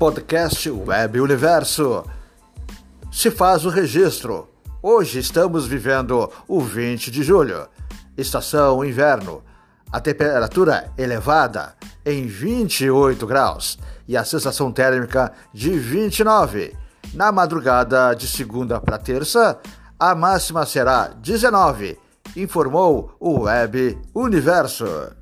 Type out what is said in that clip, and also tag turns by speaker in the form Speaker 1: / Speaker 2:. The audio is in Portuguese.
Speaker 1: Podcast Web Universo. Se faz o registro. Hoje estamos vivendo o 20 de julho, estação inverno. A temperatura elevada em 28 graus e a sensação térmica de 29. Na madrugada de segunda para terça, a máxima será 19, informou o Web Universo.